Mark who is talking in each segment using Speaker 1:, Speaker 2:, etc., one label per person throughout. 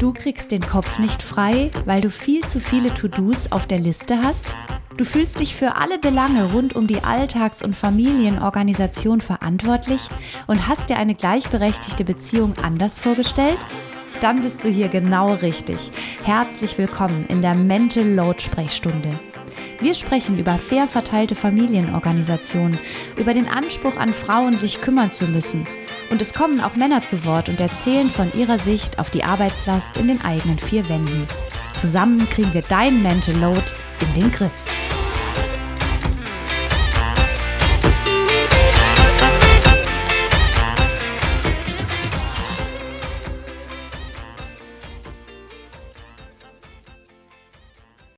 Speaker 1: Du kriegst den Kopf nicht frei, weil du viel zu viele To-Dos auf der Liste hast? Du fühlst dich für alle Belange rund um die Alltags- und Familienorganisation verantwortlich und hast dir eine gleichberechtigte Beziehung anders vorgestellt? Dann bist du hier genau richtig. Herzlich willkommen in der Mental Load Sprechstunde. Wir sprechen über fair verteilte Familienorganisationen, über den Anspruch an Frauen, sich kümmern zu müssen. Und es kommen auch Männer zu Wort und erzählen von ihrer Sicht auf die Arbeitslast in den eigenen vier Wänden. Zusammen kriegen wir dein Mental Load in den Griff.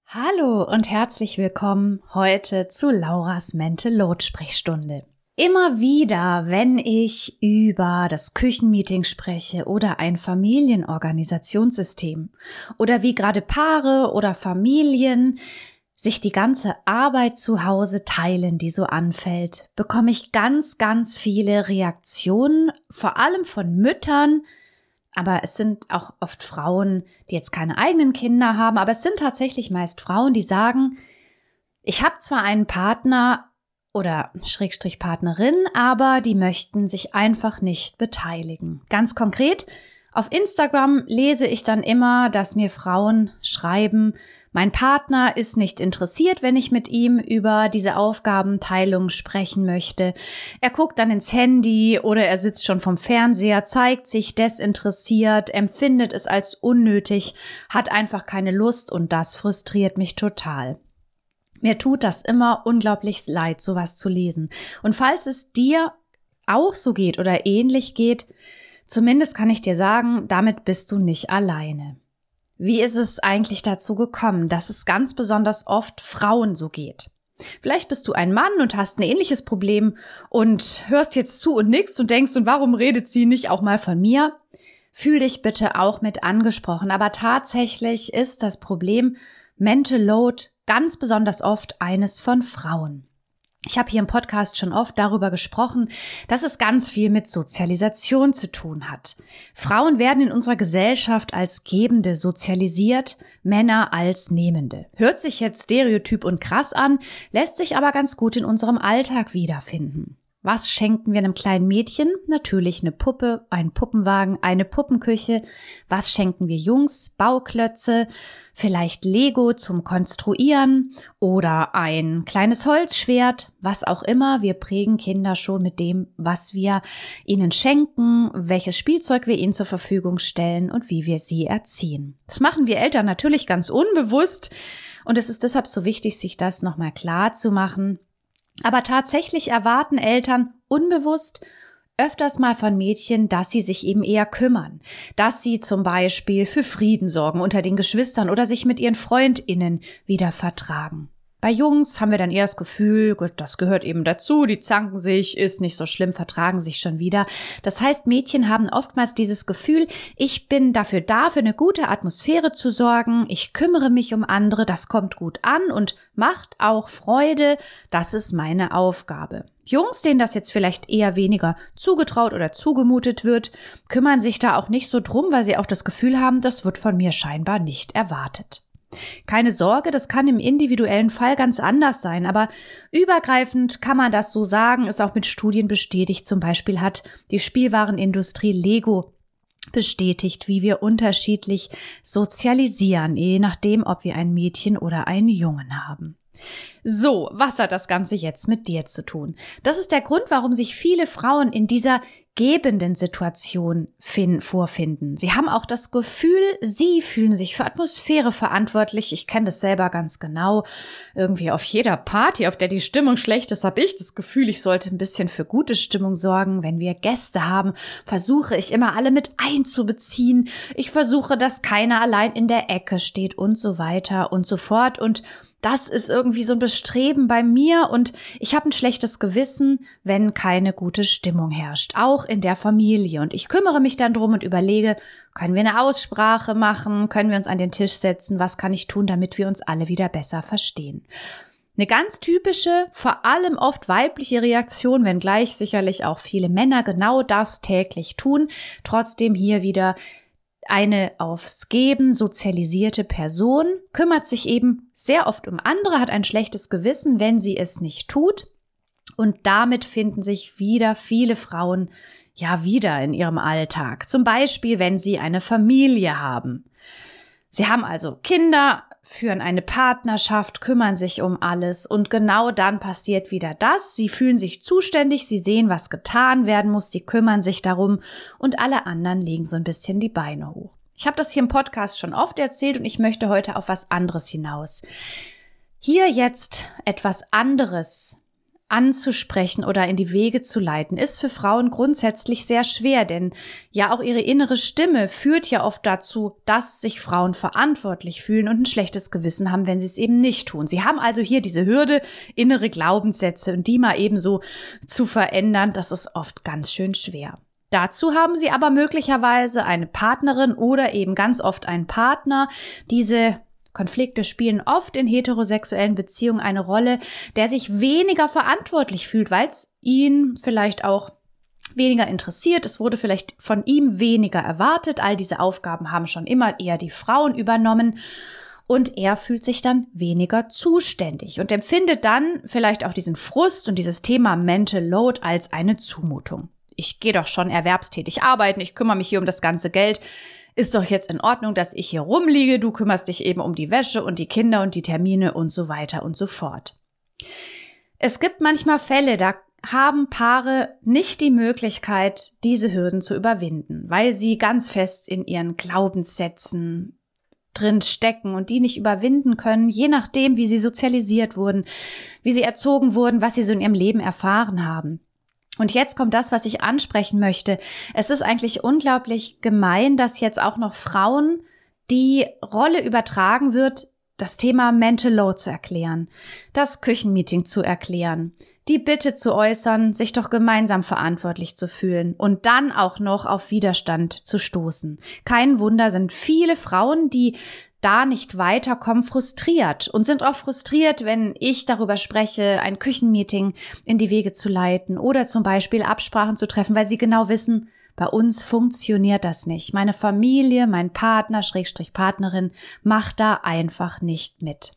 Speaker 1: Hallo und herzlich willkommen heute zu Lauras Mental Load Sprechstunde. Immer wieder, wenn ich über das Küchenmeeting spreche oder ein Familienorganisationssystem oder wie gerade Paare oder Familien sich die ganze Arbeit zu Hause teilen, die so anfällt, bekomme ich ganz, ganz viele Reaktionen, vor allem von Müttern, aber es sind auch oft Frauen, die jetzt keine eigenen Kinder haben, aber es sind tatsächlich meist Frauen, die sagen, ich habe zwar einen Partner oder Schrägstrich Partnerin, aber die möchten sich einfach nicht beteiligen. Ganz konkret, auf Instagram lese ich dann immer, dass mir Frauen schreiben, mein Partner ist nicht interessiert, wenn ich mit ihm über diese Aufgabenteilung sprechen möchte. Er guckt dann ins Handy oder er sitzt schon vom Fernseher, zeigt sich desinteressiert, empfindet es als unnötig, hat einfach keine Lust und das frustriert mich total. Mir tut das immer unglaublich leid, sowas zu lesen. Und falls es dir auch so geht oder ähnlich geht, zumindest kann ich dir sagen, damit bist du nicht alleine. Wie ist es eigentlich dazu gekommen, dass es ganz besonders oft Frauen so geht? Vielleicht bist du ein Mann und hast ein ähnliches Problem und hörst jetzt zu und nix und denkst, und warum redet sie nicht auch mal von mir? Fühl dich bitte auch mit angesprochen, aber tatsächlich ist das Problem Mental Load ganz besonders oft eines von Frauen. Ich habe hier im Podcast schon oft darüber gesprochen, dass es ganz viel mit Sozialisation zu tun hat. Frauen werden in unserer Gesellschaft als Gebende sozialisiert, Männer als Nehmende. Hört sich jetzt stereotyp und krass an, lässt sich aber ganz gut in unserem Alltag wiederfinden. Was schenken wir einem kleinen Mädchen? Natürlich eine Puppe, einen Puppenwagen, eine Puppenküche. Was schenken wir Jungs? Bauklötze, vielleicht Lego zum Konstruieren oder ein kleines Holzschwert, was auch immer. Wir prägen Kinder schon mit dem, was wir ihnen schenken, welches Spielzeug wir ihnen zur Verfügung stellen und wie wir sie erziehen. Das machen wir Eltern natürlich ganz unbewusst. Und es ist deshalb so wichtig, sich das nochmal klar zu machen aber tatsächlich erwarten Eltern unbewusst öfters mal von Mädchen, dass sie sich eben eher kümmern, dass sie zum Beispiel für Frieden sorgen unter den Geschwistern oder sich mit ihren Freundinnen wieder vertragen. Bei Jungs haben wir dann eher das Gefühl, das gehört eben dazu, die zanken sich, ist nicht so schlimm, vertragen sich schon wieder. Das heißt, Mädchen haben oftmals dieses Gefühl, ich bin dafür da, für eine gute Atmosphäre zu sorgen, ich kümmere mich um andere, das kommt gut an und macht auch Freude, das ist meine Aufgabe. Jungs, denen das jetzt vielleicht eher weniger zugetraut oder zugemutet wird, kümmern sich da auch nicht so drum, weil sie auch das Gefühl haben, das wird von mir scheinbar nicht erwartet. Keine Sorge, das kann im individuellen Fall ganz anders sein, aber übergreifend kann man das so sagen, ist auch mit Studien bestätigt. Zum Beispiel hat die Spielwarenindustrie Lego bestätigt, wie wir unterschiedlich sozialisieren, je nachdem, ob wir ein Mädchen oder einen Jungen haben. So, was hat das Ganze jetzt mit dir zu tun? Das ist der Grund, warum sich viele Frauen in dieser gebenden Situation vorfinden. Sie haben auch das Gefühl, sie fühlen sich für Atmosphäre verantwortlich. Ich kenne das selber ganz genau. Irgendwie auf jeder Party, auf der die Stimmung schlecht ist, habe ich das Gefühl, ich sollte ein bisschen für gute Stimmung sorgen. Wenn wir Gäste haben, versuche ich immer alle mit einzubeziehen. Ich versuche, dass keiner allein in der Ecke steht und so weiter und so fort. Und das ist irgendwie so ein Bestreben bei mir und ich habe ein schlechtes Gewissen, wenn keine gute Stimmung herrscht, auch in der Familie. Und ich kümmere mich dann drum und überlege, können wir eine Aussprache machen, können wir uns an den Tisch setzen, was kann ich tun, damit wir uns alle wieder besser verstehen. Eine ganz typische, vor allem oft weibliche Reaktion, wenngleich sicherlich auch viele Männer genau das täglich tun. Trotzdem hier wieder Eine aufs Geben sozialisierte Person kümmert sich eben sehr oft um andere, hat ein schlechtes Gewissen, wenn sie es nicht tut. Und damit finden sich wieder viele Frauen ja wieder in ihrem Alltag. Zum Beispiel, wenn sie eine Familie haben. Sie haben also Kinder, führen eine Partnerschaft, kümmern sich um alles und genau dann passiert wieder das. Sie fühlen sich zuständig, sie sehen, was getan werden muss, sie kümmern sich darum und alle anderen legen so ein bisschen die Beine hoch. Ich habe das hier im Podcast schon oft erzählt und ich möchte heute auf was anderes hinaus. Hier jetzt etwas anderes anzusprechen oder in die Wege zu leiten, ist für Frauen grundsätzlich sehr schwer, denn ja auch ihre innere Stimme führt ja oft dazu, dass sich Frauen verantwortlich fühlen und ein schlechtes Gewissen haben, wenn sie es eben nicht tun. Sie haben also hier diese Hürde, innere Glaubenssätze und die mal ebenso zu verändern, das ist oft ganz schön schwer. Dazu haben sie aber möglicherweise eine Partnerin oder eben ganz oft einen Partner. Diese Konflikte spielen oft in heterosexuellen Beziehungen eine Rolle, der sich weniger verantwortlich fühlt, weil es ihn vielleicht auch weniger interessiert. Es wurde vielleicht von ihm weniger erwartet. All diese Aufgaben haben schon immer eher die Frauen übernommen. Und er fühlt sich dann weniger zuständig und empfindet dann vielleicht auch diesen Frust und dieses Thema Mental Load als eine Zumutung. Ich gehe doch schon erwerbstätig arbeiten, ich kümmere mich hier um das ganze Geld ist doch jetzt in Ordnung, dass ich hier rumliege, du kümmerst dich eben um die Wäsche und die Kinder und die Termine und so weiter und so fort. Es gibt manchmal Fälle, da haben Paare nicht die Möglichkeit, diese Hürden zu überwinden, weil sie ganz fest in ihren Glaubenssätzen drin stecken und die nicht überwinden können, je nachdem, wie sie sozialisiert wurden, wie sie erzogen wurden, was sie so in ihrem Leben erfahren haben. Und jetzt kommt das, was ich ansprechen möchte. Es ist eigentlich unglaublich gemein, dass jetzt auch noch Frauen die Rolle übertragen wird, das Thema Mental Load zu erklären, das Küchenmeeting zu erklären, die Bitte zu äußern, sich doch gemeinsam verantwortlich zu fühlen und dann auch noch auf Widerstand zu stoßen. Kein Wunder sind viele Frauen, die da nicht weiterkommen, frustriert und sind auch frustriert, wenn ich darüber spreche, ein Küchenmeeting in die Wege zu leiten oder zum Beispiel Absprachen zu treffen, weil sie genau wissen, bei uns funktioniert das nicht. Meine Familie, mein Partner, Schrägstrich Partnerin macht da einfach nicht mit.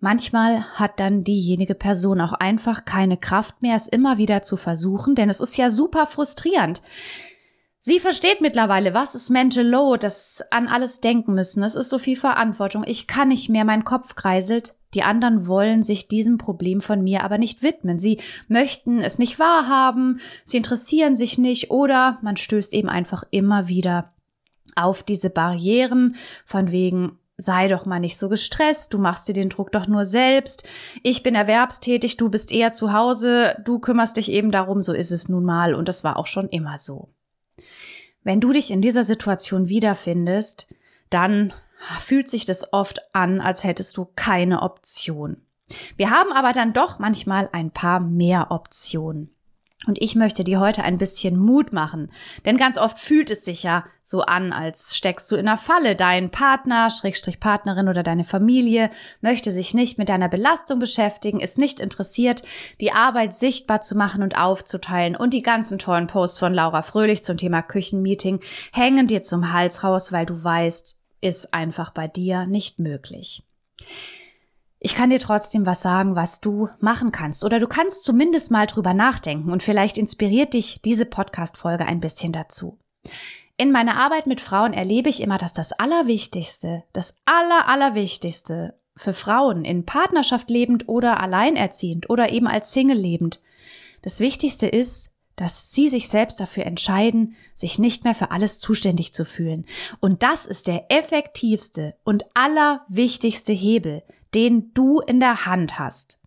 Speaker 1: Manchmal hat dann diejenige Person auch einfach keine Kraft mehr, es immer wieder zu versuchen, denn es ist ja super frustrierend. Sie versteht mittlerweile, was ist Mental Load, das an alles denken müssen. Es ist so viel Verantwortung. Ich kann nicht mehr, mein Kopf kreiselt. Die anderen wollen sich diesem Problem von mir aber nicht widmen. Sie möchten es nicht wahrhaben, sie interessieren sich nicht oder man stößt eben einfach immer wieder auf diese Barrieren von wegen, sei doch mal nicht so gestresst, du machst dir den Druck doch nur selbst, ich bin erwerbstätig, du bist eher zu Hause, du kümmerst dich eben darum, so ist es nun mal und das war auch schon immer so. Wenn du dich in dieser Situation wiederfindest, dann fühlt sich das oft an, als hättest du keine Option. Wir haben aber dann doch manchmal ein paar mehr Optionen. Und ich möchte dir heute ein bisschen Mut machen. Denn ganz oft fühlt es sich ja so an, als steckst du in einer Falle. Dein Partner, Schrägstrich Partnerin oder deine Familie möchte sich nicht mit deiner Belastung beschäftigen, ist nicht interessiert, die Arbeit sichtbar zu machen und aufzuteilen. Und die ganzen tollen Posts von Laura Fröhlich zum Thema Küchenmeeting hängen dir zum Hals raus, weil du weißt, ist einfach bei dir nicht möglich. Ich kann dir trotzdem was sagen, was du machen kannst. Oder du kannst zumindest mal drüber nachdenken und vielleicht inspiriert dich diese Podcast-Folge ein bisschen dazu. In meiner Arbeit mit Frauen erlebe ich immer, dass das Allerwichtigste, das Aller, Allerwichtigste für Frauen in Partnerschaft lebend oder alleinerziehend oder eben als Single lebend, das Wichtigste ist, dass sie sich selbst dafür entscheiden, sich nicht mehr für alles zuständig zu fühlen. Und das ist der effektivste und allerwichtigste Hebel, den du in der Hand hast.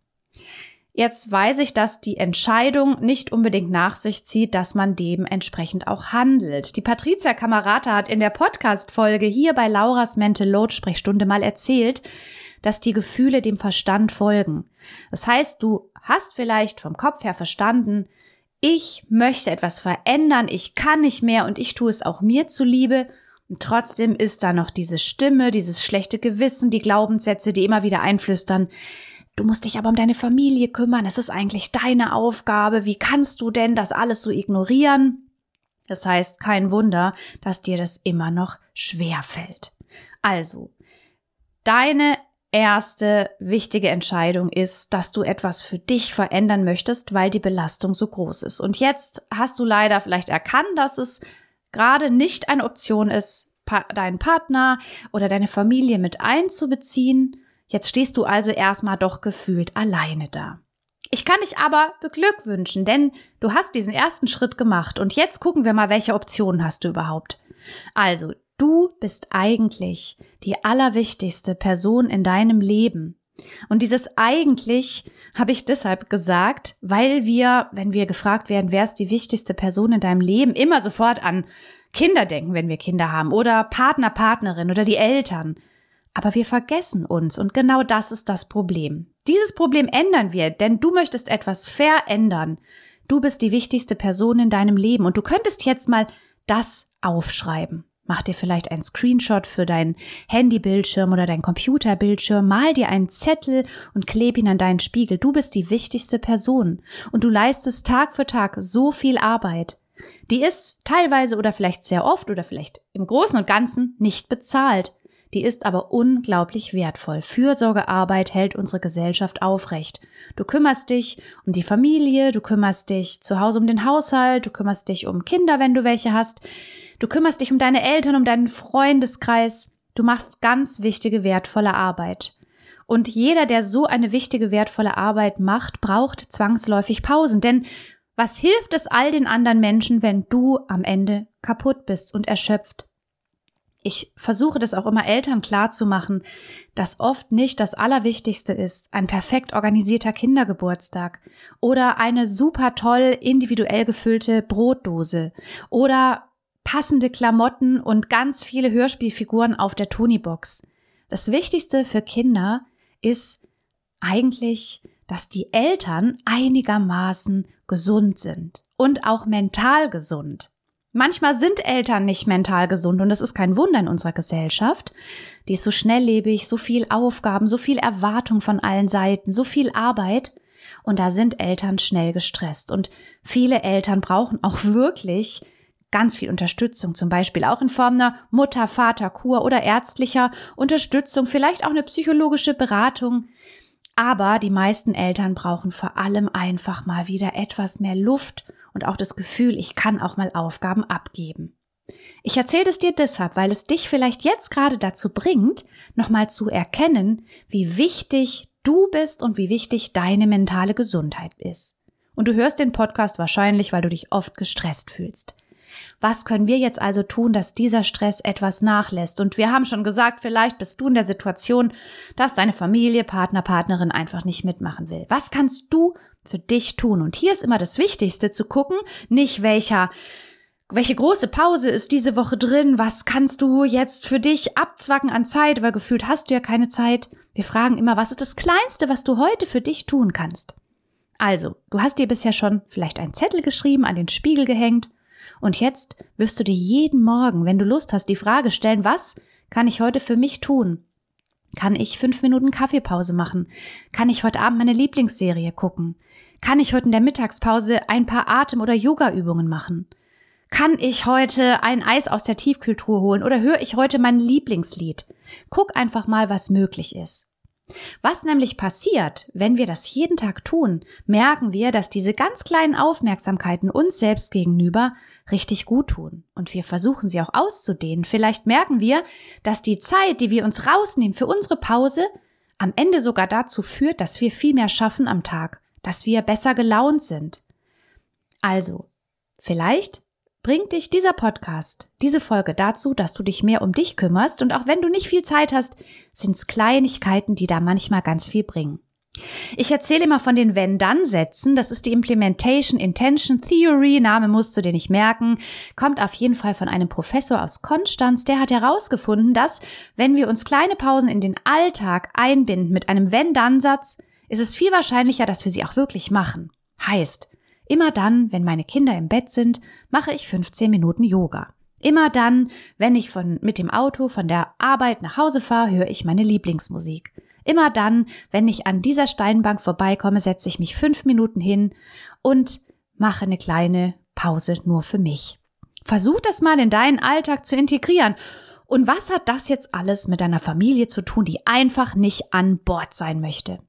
Speaker 1: Jetzt weiß ich, dass die Entscheidung nicht unbedingt nach sich zieht, dass man dementsprechend auch handelt. Die Patricia Kamerata hat in der Podcast-Folge hier bei Lauras Mental Load Sprechstunde mal erzählt, dass die Gefühle dem Verstand folgen. Das heißt, du hast vielleicht vom Kopf her verstanden, ich möchte etwas verändern, ich kann nicht mehr und ich tue es auch mir zuliebe und trotzdem ist da noch diese Stimme, dieses schlechte Gewissen, die Glaubenssätze, die immer wieder einflüstern. Du musst dich aber um deine Familie kümmern, es ist eigentlich deine Aufgabe, wie kannst du denn das alles so ignorieren? Das heißt, kein Wunder, dass dir das immer noch schwer fällt. Also, deine erste wichtige Entscheidung ist, dass du etwas für dich verändern möchtest, weil die Belastung so groß ist. Und jetzt hast du leider vielleicht erkannt, dass es gerade nicht eine Option ist, deinen Partner oder deine Familie mit einzubeziehen. Jetzt stehst du also erstmal doch gefühlt alleine da. Ich kann dich aber beglückwünschen, denn du hast diesen ersten Schritt gemacht und jetzt gucken wir mal, welche Optionen hast du überhaupt. Also, du bist eigentlich die allerwichtigste Person in deinem Leben. Und dieses eigentlich habe ich deshalb gesagt, weil wir, wenn wir gefragt werden, wer ist die wichtigste Person in deinem Leben, immer sofort an Kinder denken, wenn wir Kinder haben, oder Partner, Partnerin oder die Eltern. Aber wir vergessen uns und genau das ist das Problem. Dieses Problem ändern wir, denn du möchtest etwas verändern. Du bist die wichtigste Person in deinem Leben und du könntest jetzt mal das aufschreiben. Mach dir vielleicht einen Screenshot für deinen Handybildschirm oder deinen Computerbildschirm, mal dir einen Zettel und kleb ihn an deinen Spiegel. Du bist die wichtigste Person und du leistest Tag für Tag so viel Arbeit. Die ist teilweise oder vielleicht sehr oft oder vielleicht im Großen und Ganzen nicht bezahlt. Die ist aber unglaublich wertvoll. Fürsorgearbeit hält unsere Gesellschaft aufrecht. Du kümmerst dich um die Familie, du kümmerst dich zu Hause um den Haushalt, du kümmerst dich um Kinder, wenn du welche hast. Du kümmerst dich um deine Eltern, um deinen Freundeskreis. Du machst ganz wichtige, wertvolle Arbeit. Und jeder, der so eine wichtige, wertvolle Arbeit macht, braucht zwangsläufig Pausen. Denn was hilft es all den anderen Menschen, wenn du am Ende kaputt bist und erschöpft? Ich versuche das auch immer Eltern klarzumachen, dass oft nicht das Allerwichtigste ist, ein perfekt organisierter Kindergeburtstag oder eine super toll individuell gefüllte Brotdose oder passende Klamotten und ganz viele Hörspielfiguren auf der Tonybox. Das Wichtigste für Kinder ist eigentlich, dass die Eltern einigermaßen gesund sind und auch mental gesund. Manchmal sind Eltern nicht mental gesund und das ist kein Wunder in unserer Gesellschaft. Die ist so schnelllebig, so viel Aufgaben, so viel Erwartung von allen Seiten, so viel Arbeit. Und da sind Eltern schnell gestresst. Und viele Eltern brauchen auch wirklich ganz viel Unterstützung, zum Beispiel auch in Form einer Mutter, Vater, Kur oder ärztlicher Unterstützung, vielleicht auch eine psychologische Beratung. Aber die meisten Eltern brauchen vor allem einfach mal wieder etwas mehr Luft und auch das Gefühl, ich kann auch mal Aufgaben abgeben. Ich erzähle es dir deshalb, weil es dich vielleicht jetzt gerade dazu bringt, nochmal zu erkennen, wie wichtig du bist und wie wichtig deine mentale Gesundheit ist. Und du hörst den Podcast wahrscheinlich, weil du dich oft gestresst fühlst. Was können wir jetzt also tun, dass dieser Stress etwas nachlässt? Und wir haben schon gesagt, vielleicht bist du in der Situation, dass deine Familie, Partner, Partnerin einfach nicht mitmachen will. Was kannst du für dich tun? Und hier ist immer das Wichtigste zu gucken, nicht welcher welche große Pause ist diese Woche drin? Was kannst du jetzt für dich abzwacken an Zeit? Weil gefühlt hast du ja keine Zeit. Wir fragen immer, was ist das Kleinste, was du heute für dich tun kannst? Also, du hast dir bisher schon vielleicht einen Zettel geschrieben, an den Spiegel gehängt und jetzt wirst du dir jeden Morgen, wenn du Lust hast, die Frage stellen, was kann ich heute für mich tun? Kann ich fünf Minuten Kaffeepause machen? Kann ich heute Abend meine Lieblingsserie gucken? Kann ich heute in der Mittagspause ein paar Atem- oder Yoga-Übungen machen? Kann ich heute ein Eis aus der Tiefkühltruhe holen oder höre ich heute mein Lieblingslied? Guck einfach mal, was möglich ist. Was nämlich passiert, wenn wir das jeden Tag tun, merken wir, dass diese ganz kleinen Aufmerksamkeiten uns selbst gegenüber richtig gut tun. Und wir versuchen sie auch auszudehnen. Vielleicht merken wir, dass die Zeit, die wir uns rausnehmen für unsere Pause, am Ende sogar dazu führt, dass wir viel mehr schaffen am Tag, dass wir besser gelaunt sind. Also, vielleicht bringt dich dieser Podcast, diese Folge dazu, dass du dich mehr um dich kümmerst und auch wenn du nicht viel Zeit hast, sind es Kleinigkeiten, die da manchmal ganz viel bringen. Ich erzähle immer von den Wenn-Dann-Sätzen. Das ist die Implementation Intention Theory. Name musst du dir nicht merken. Kommt auf jeden Fall von einem Professor aus Konstanz. Der hat herausgefunden, dass, wenn wir uns kleine Pausen in den Alltag einbinden mit einem Wenn-Dann-Satz, ist es viel wahrscheinlicher, dass wir sie auch wirklich machen. Heißt, immer dann, wenn meine Kinder im Bett sind, mache ich 15 Minuten Yoga. Immer dann, wenn ich von, mit dem Auto von der Arbeit nach Hause fahre, höre ich meine Lieblingsmusik. Immer dann, wenn ich an dieser Steinbank vorbeikomme, setze ich mich fünf Minuten hin und mache eine kleine Pause nur für mich. Versuch das mal in deinen Alltag zu integrieren. Und was hat das jetzt alles mit deiner Familie zu tun, die einfach nicht an Bord sein möchte?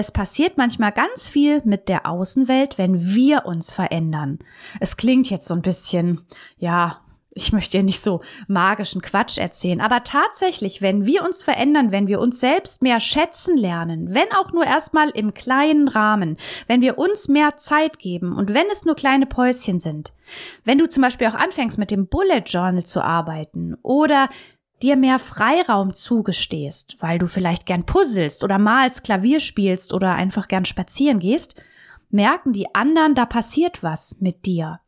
Speaker 1: Es passiert manchmal ganz viel mit der Außenwelt, wenn wir uns verändern. Es klingt jetzt so ein bisschen, ja, ich möchte ja nicht so magischen Quatsch erzählen, aber tatsächlich, wenn wir uns verändern, wenn wir uns selbst mehr schätzen lernen, wenn auch nur erstmal im kleinen Rahmen, wenn wir uns mehr Zeit geben und wenn es nur kleine Päuschen sind, wenn du zum Beispiel auch anfängst mit dem Bullet Journal zu arbeiten oder dir mehr Freiraum zugestehst, weil du vielleicht gern puzzelst oder malst, Klavier spielst oder einfach gern spazieren gehst, merken die anderen, da passiert was mit dir.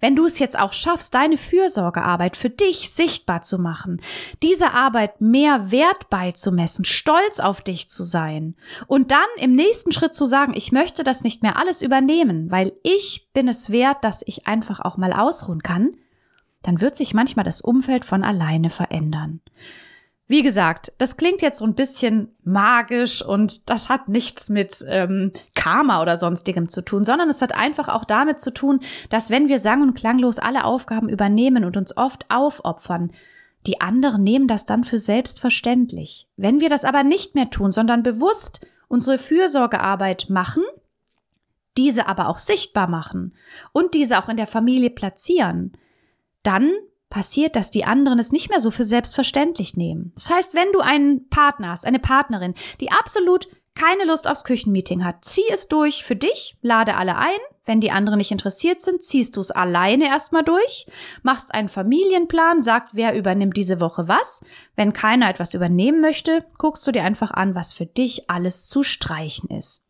Speaker 1: Wenn du es jetzt auch schaffst, deine Fürsorgearbeit für dich sichtbar zu machen, diese Arbeit mehr Wert beizumessen, stolz auf dich zu sein und dann im nächsten Schritt zu sagen, ich möchte das nicht mehr alles übernehmen, weil ich bin es wert, dass ich einfach auch mal ausruhen kann, dann wird sich manchmal das Umfeld von alleine verändern. Wie gesagt, das klingt jetzt so ein bisschen magisch und das hat nichts mit ähm, Karma oder sonstigem zu tun, sondern es hat einfach auch damit zu tun, dass wenn wir sang- und klanglos alle Aufgaben übernehmen und uns oft aufopfern, die anderen nehmen das dann für selbstverständlich. Wenn wir das aber nicht mehr tun, sondern bewusst unsere Fürsorgearbeit machen, diese aber auch sichtbar machen und diese auch in der Familie platzieren, dann passiert, dass die anderen es nicht mehr so für selbstverständlich nehmen. Das heißt, wenn du einen Partner hast, eine Partnerin, die absolut keine Lust aufs Küchenmeeting hat, zieh es durch für dich, lade alle ein. Wenn die anderen nicht interessiert sind, ziehst du es alleine erstmal durch, machst einen Familienplan, sagt, wer übernimmt diese Woche was. Wenn keiner etwas übernehmen möchte, guckst du dir einfach an, was für dich alles zu streichen ist.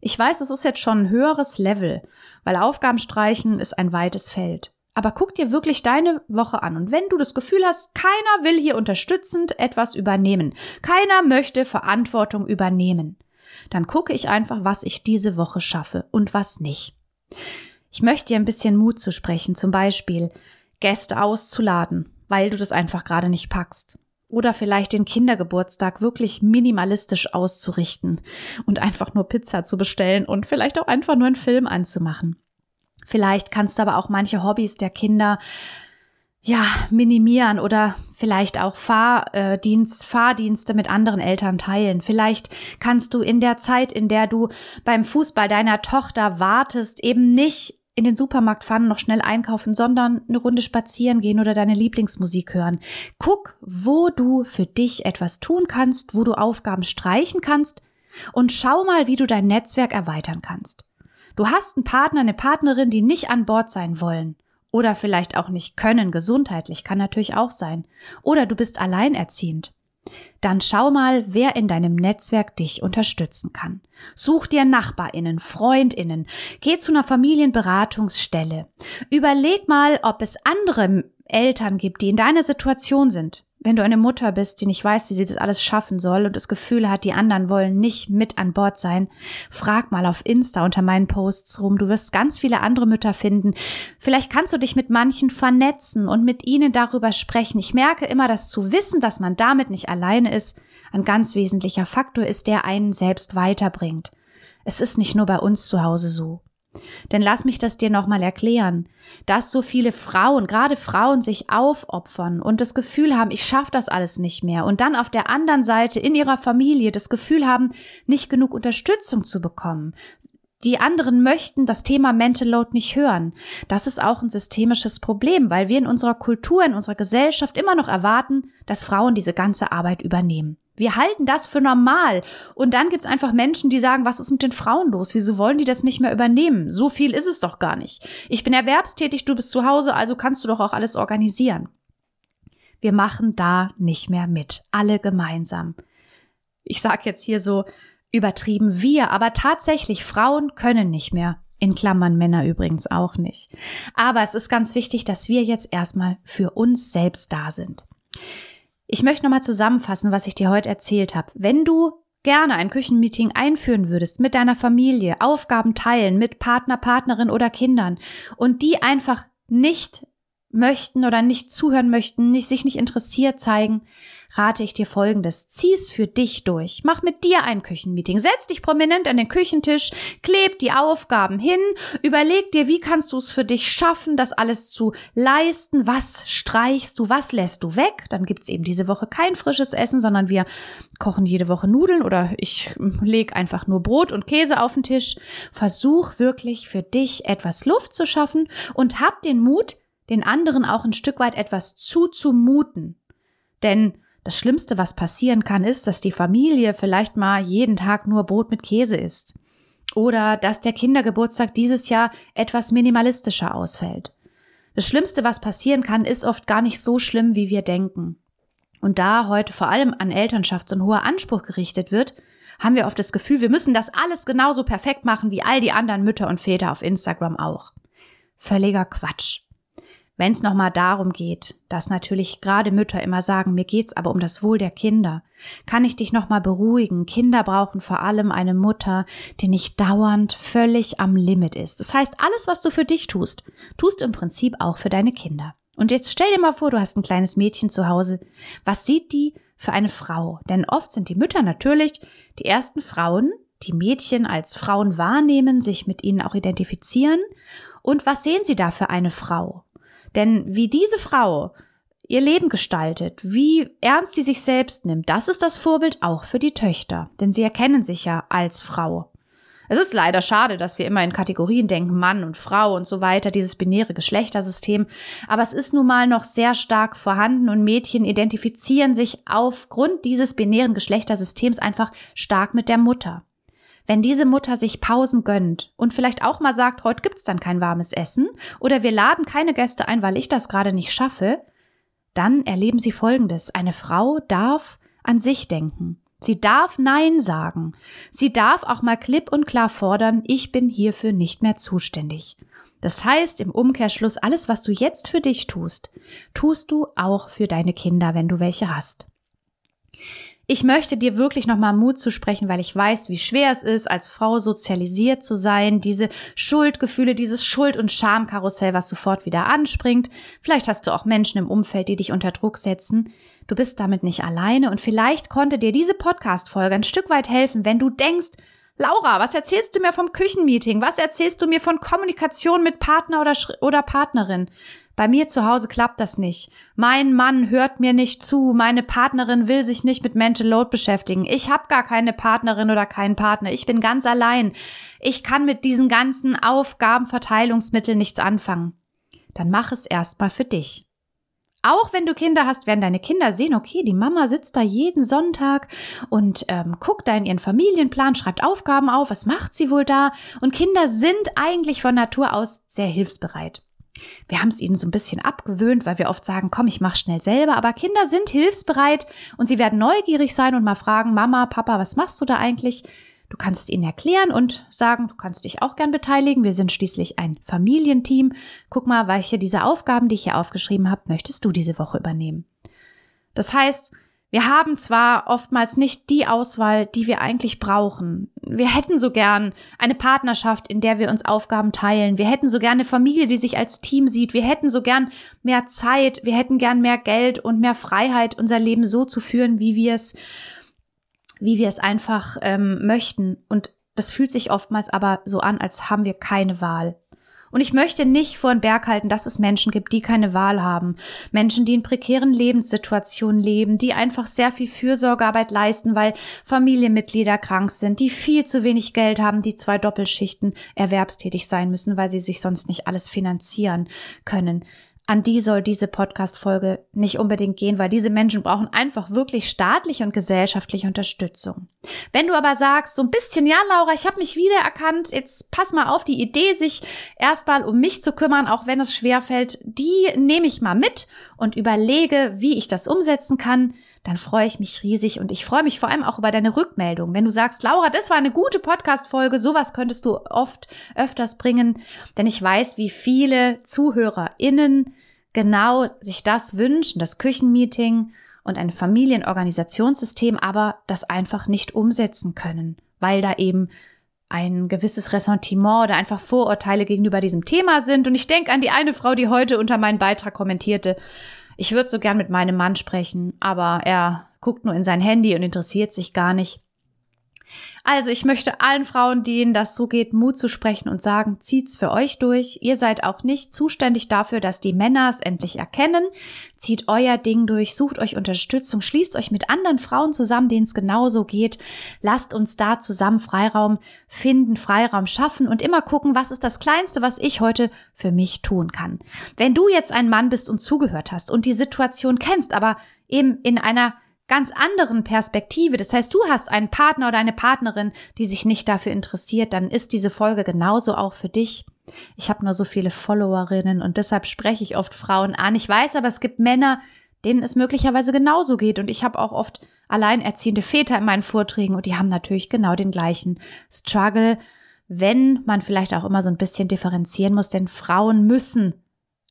Speaker 1: Ich weiß, es ist jetzt schon ein höheres Level, weil Aufgaben streichen ist ein weites Feld. Aber guck dir wirklich deine Woche an. Und wenn du das Gefühl hast, keiner will hier unterstützend etwas übernehmen, keiner möchte Verantwortung übernehmen, dann gucke ich einfach, was ich diese Woche schaffe und was nicht. Ich möchte dir ein bisschen Mut zu sprechen, zum Beispiel Gäste auszuladen, weil du das einfach gerade nicht packst. Oder vielleicht den Kindergeburtstag wirklich minimalistisch auszurichten und einfach nur Pizza zu bestellen und vielleicht auch einfach nur einen Film anzumachen. Vielleicht kannst du aber auch manche Hobbys der Kinder ja, minimieren oder vielleicht auch Fahrdienst, Fahrdienste mit anderen Eltern teilen. Vielleicht kannst du in der Zeit, in der du beim Fußball deiner Tochter wartest, eben nicht in den Supermarkt fahren, noch schnell einkaufen, sondern eine Runde spazieren gehen oder deine Lieblingsmusik hören. Guck, wo du für dich etwas tun kannst, wo du Aufgaben streichen kannst und schau mal, wie du dein Netzwerk erweitern kannst. Du hast einen Partner, eine Partnerin, die nicht an Bord sein wollen. Oder vielleicht auch nicht können, gesundheitlich, kann natürlich auch sein. Oder du bist alleinerziehend. Dann schau mal, wer in deinem Netzwerk dich unterstützen kann. Such dir Nachbarinnen, Freundinnen, geh zu einer Familienberatungsstelle. Überleg mal, ob es andere Eltern gibt, die in deiner Situation sind wenn du eine Mutter bist, die nicht weiß, wie sie das alles schaffen soll und das Gefühl hat, die anderen wollen nicht mit an Bord sein, frag mal auf Insta unter meinen Posts rum. Du wirst ganz viele andere Mütter finden. Vielleicht kannst du dich mit manchen vernetzen und mit ihnen darüber sprechen. Ich merke immer, dass zu wissen, dass man damit nicht alleine ist, ein ganz wesentlicher Faktor ist, der einen selbst weiterbringt. Es ist nicht nur bei uns zu Hause so. Denn lass mich das dir nochmal erklären, dass so viele Frauen, gerade Frauen, sich aufopfern und das Gefühl haben, ich schaffe das alles nicht mehr und dann auf der anderen Seite in ihrer Familie das Gefühl haben, nicht genug Unterstützung zu bekommen. Die anderen möchten das Thema Mental Load nicht hören. Das ist auch ein systemisches Problem, weil wir in unserer Kultur, in unserer Gesellschaft immer noch erwarten, dass Frauen diese ganze Arbeit übernehmen. Wir halten das für normal. Und dann gibt's einfach Menschen, die sagen, was ist mit den Frauen los? Wieso wollen die das nicht mehr übernehmen? So viel ist es doch gar nicht. Ich bin erwerbstätig, du bist zu Hause, also kannst du doch auch alles organisieren. Wir machen da nicht mehr mit. Alle gemeinsam. Ich sag jetzt hier so übertrieben wir, aber tatsächlich Frauen können nicht mehr. In Klammern Männer übrigens auch nicht. Aber es ist ganz wichtig, dass wir jetzt erstmal für uns selbst da sind. Ich möchte nochmal zusammenfassen, was ich dir heute erzählt habe. Wenn du gerne ein Küchenmeeting einführen würdest mit deiner Familie, Aufgaben teilen mit Partner, Partnerin oder Kindern und die einfach nicht möchten oder nicht zuhören möchten, nicht, sich nicht interessiert zeigen, rate ich dir folgendes. Zieh's für dich durch. Mach mit dir ein Küchenmeeting. Setz dich prominent an den Küchentisch, kleb die Aufgaben hin, überleg dir, wie kannst du es für dich schaffen, das alles zu leisten, was streichst du, was lässt du weg. Dann gibt's eben diese Woche kein frisches Essen, sondern wir kochen jede Woche Nudeln oder ich leg einfach nur Brot und Käse auf den Tisch. Versuch wirklich für dich etwas Luft zu schaffen und hab den Mut, den anderen auch ein Stück weit etwas zuzumuten. Denn das Schlimmste, was passieren kann, ist, dass die Familie vielleicht mal jeden Tag nur Brot mit Käse isst. Oder dass der Kindergeburtstag dieses Jahr etwas minimalistischer ausfällt. Das Schlimmste, was passieren kann, ist oft gar nicht so schlimm, wie wir denken. Und da heute vor allem an Elternschaft so ein hoher Anspruch gerichtet wird, haben wir oft das Gefühl, wir müssen das alles genauso perfekt machen wie all die anderen Mütter und Väter auf Instagram auch. Völliger Quatsch. Wenn es nochmal darum geht, dass natürlich gerade Mütter immer sagen, mir geht's aber um das Wohl der Kinder, kann ich dich nochmal beruhigen. Kinder brauchen vor allem eine Mutter, die nicht dauernd völlig am Limit ist. Das heißt, alles, was du für dich tust, tust im Prinzip auch für deine Kinder. Und jetzt stell dir mal vor, du hast ein kleines Mädchen zu Hause. Was sieht die für eine Frau? Denn oft sind die Mütter natürlich die ersten Frauen, die Mädchen als Frauen wahrnehmen, sich mit ihnen auch identifizieren. Und was sehen sie da für eine Frau? Denn wie diese Frau ihr Leben gestaltet, wie ernst sie sich selbst nimmt, das ist das Vorbild auch für die Töchter, denn sie erkennen sich ja als Frau. Es ist leider schade, dass wir immer in Kategorien denken, Mann und Frau und so weiter, dieses binäre Geschlechtersystem, aber es ist nun mal noch sehr stark vorhanden und Mädchen identifizieren sich aufgrund dieses binären Geschlechtersystems einfach stark mit der Mutter. Wenn diese Mutter sich Pausen gönnt und vielleicht auch mal sagt, heute gibt's dann kein warmes Essen oder wir laden keine Gäste ein, weil ich das gerade nicht schaffe, dann erleben sie Folgendes. Eine Frau darf an sich denken. Sie darf Nein sagen. Sie darf auch mal klipp und klar fordern, ich bin hierfür nicht mehr zuständig. Das heißt im Umkehrschluss, alles, was du jetzt für dich tust, tust du auch für deine Kinder, wenn du welche hast. Ich möchte dir wirklich nochmal Mut zu sprechen, weil ich weiß, wie schwer es ist, als Frau sozialisiert zu sein, diese Schuldgefühle, dieses Schuld- und Schamkarussell, was sofort wieder anspringt. Vielleicht hast du auch Menschen im Umfeld, die dich unter Druck setzen. Du bist damit nicht alleine und vielleicht konnte dir diese Podcast-Folge ein Stück weit helfen, wenn du denkst, Laura, was erzählst du mir vom Küchenmeeting? Was erzählst du mir von Kommunikation mit Partner oder, oder Partnerin? Bei mir zu Hause klappt das nicht. Mein Mann hört mir nicht zu. Meine Partnerin will sich nicht mit Mental Load beschäftigen. Ich habe gar keine Partnerin oder keinen Partner. Ich bin ganz allein. Ich kann mit diesen ganzen Aufgabenverteilungsmitteln nichts anfangen. Dann mach es erstmal für dich. Auch wenn du Kinder hast, werden deine Kinder sehen, okay, die Mama sitzt da jeden Sonntag und ähm, guckt da in ihren Familienplan, schreibt Aufgaben auf, was macht sie wohl da? Und Kinder sind eigentlich von Natur aus sehr hilfsbereit. Wir haben es ihnen so ein bisschen abgewöhnt, weil wir oft sagen, komm, ich mach schnell selber. Aber Kinder sind hilfsbereit und sie werden neugierig sein und mal fragen, Mama, Papa, was machst du da eigentlich? Du kannst es ihnen erklären und sagen, du kannst dich auch gern beteiligen. Wir sind schließlich ein Familienteam. Guck mal, welche dieser Aufgaben, die ich hier aufgeschrieben habe, möchtest du diese Woche übernehmen? Das heißt, wir haben zwar oftmals nicht die Auswahl, die wir eigentlich brauchen. Wir hätten so gern eine Partnerschaft, in der wir uns Aufgaben teilen. Wir hätten so gern eine Familie, die sich als Team sieht. Wir hätten so gern mehr Zeit. Wir hätten gern mehr Geld und mehr Freiheit, unser Leben so zu führen, wie wir es, wie wir es einfach ähm, möchten. Und das fühlt sich oftmals aber so an, als haben wir keine Wahl. Und ich möchte nicht vor den Berg halten, dass es Menschen gibt, die keine Wahl haben. Menschen, die in prekären Lebenssituationen leben, die einfach sehr viel Fürsorgearbeit leisten, weil Familienmitglieder krank sind, die viel zu wenig Geld haben, die zwei Doppelschichten erwerbstätig sein müssen, weil sie sich sonst nicht alles finanzieren können an die soll diese Podcast-Folge nicht unbedingt gehen, weil diese Menschen brauchen einfach wirklich staatliche und gesellschaftliche Unterstützung. Wenn du aber sagst, so ein bisschen, ja, Laura, ich habe mich wiedererkannt, jetzt pass mal auf, die Idee, sich erstmal um mich zu kümmern, auch wenn es schwer fällt, die nehme ich mal mit und überlege, wie ich das umsetzen kann, dann freue ich mich riesig und ich freue mich vor allem auch über deine Rückmeldung. Wenn du sagst, Laura, das war eine gute Podcast-Folge, sowas könntest du oft öfters bringen, denn ich weiß, wie viele ZuhörerInnen genau sich das wünschen, das Küchenmeeting und ein Familienorganisationssystem, aber das einfach nicht umsetzen können, weil da eben ein gewisses Ressentiment oder einfach Vorurteile gegenüber diesem Thema sind. Und ich denke an die eine Frau, die heute unter meinen Beitrag kommentierte, ich würde so gern mit meinem Mann sprechen, aber er guckt nur in sein Handy und interessiert sich gar nicht. Also ich möchte allen Frauen, denen das so geht, Mut zu sprechen und sagen, zieht's für euch durch. Ihr seid auch nicht zuständig dafür, dass die Männer es endlich erkennen. Zieht euer Ding durch, sucht euch Unterstützung, schließt euch mit anderen Frauen zusammen, denen es genauso geht. Lasst uns da zusammen Freiraum finden, Freiraum schaffen und immer gucken, was ist das Kleinste, was ich heute für mich tun kann. Wenn du jetzt ein Mann bist und zugehört hast und die Situation kennst, aber eben in einer ganz anderen Perspektive. Das heißt, du hast einen Partner oder eine Partnerin, die sich nicht dafür interessiert, dann ist diese Folge genauso auch für dich. Ich habe nur so viele Followerinnen und deshalb spreche ich oft Frauen an. Ich weiß aber, es gibt Männer, denen es möglicherweise genauso geht. Und ich habe auch oft alleinerziehende Väter in meinen Vorträgen und die haben natürlich genau den gleichen Struggle, wenn man vielleicht auch immer so ein bisschen differenzieren muss, denn Frauen müssen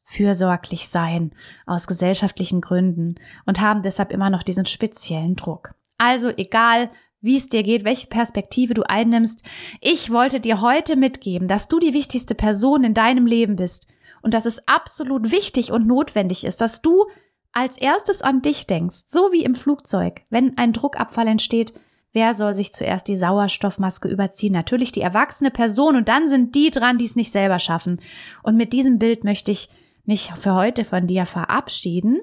Speaker 1: fürsorglich sein aus gesellschaftlichen Gründen und haben deshalb immer noch diesen speziellen Druck. Also egal, wie es dir geht, welche Perspektive du einnimmst, ich wollte dir heute mitgeben, dass du die wichtigste Person in deinem Leben bist und dass es absolut wichtig und notwendig ist, dass du als erstes an dich denkst, so wie im Flugzeug, wenn ein Druckabfall entsteht, Wer soll sich zuerst die Sauerstoffmaske überziehen? Natürlich die erwachsene Person und dann sind die dran, die es nicht selber schaffen. Und mit diesem Bild möchte ich mich für heute von dir verabschieden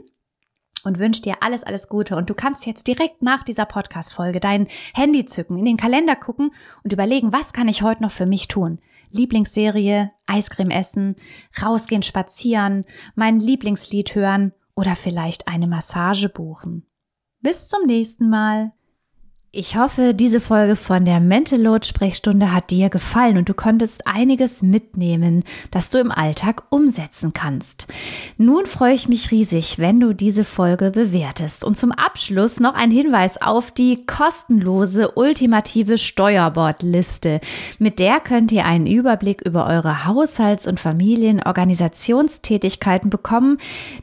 Speaker 1: und wünsche dir alles, alles Gute. Und du kannst jetzt direkt nach dieser Podcast-Folge dein Handy zücken, in den Kalender gucken und überlegen, was kann ich heute noch für mich tun? Lieblingsserie, Eiscreme essen, rausgehen, spazieren, mein Lieblingslied hören oder vielleicht eine Massage buchen. Bis zum nächsten Mal. Ich hoffe, diese Folge von der Mental Load Sprechstunde hat dir gefallen und du konntest einiges mitnehmen, das du im Alltag umsetzen kannst. Nun freue ich mich riesig, wenn du diese Folge bewertest. Und zum Abschluss noch ein Hinweis auf die kostenlose ultimative Steuerbordliste. Mit der könnt ihr einen Überblick über eure Haushalts- und Familienorganisationstätigkeiten bekommen,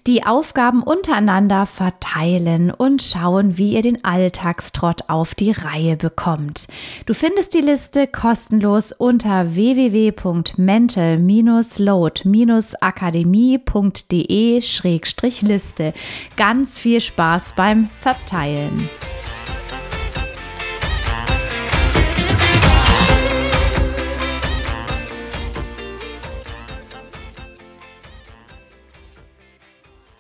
Speaker 1: die Aufgaben untereinander verteilen und schauen, wie ihr den Alltagstrott auf die die Reihe bekommt. Du findest die Liste kostenlos unter www.mental-load-akademie.de-liste. Ganz viel Spaß beim Verteilen.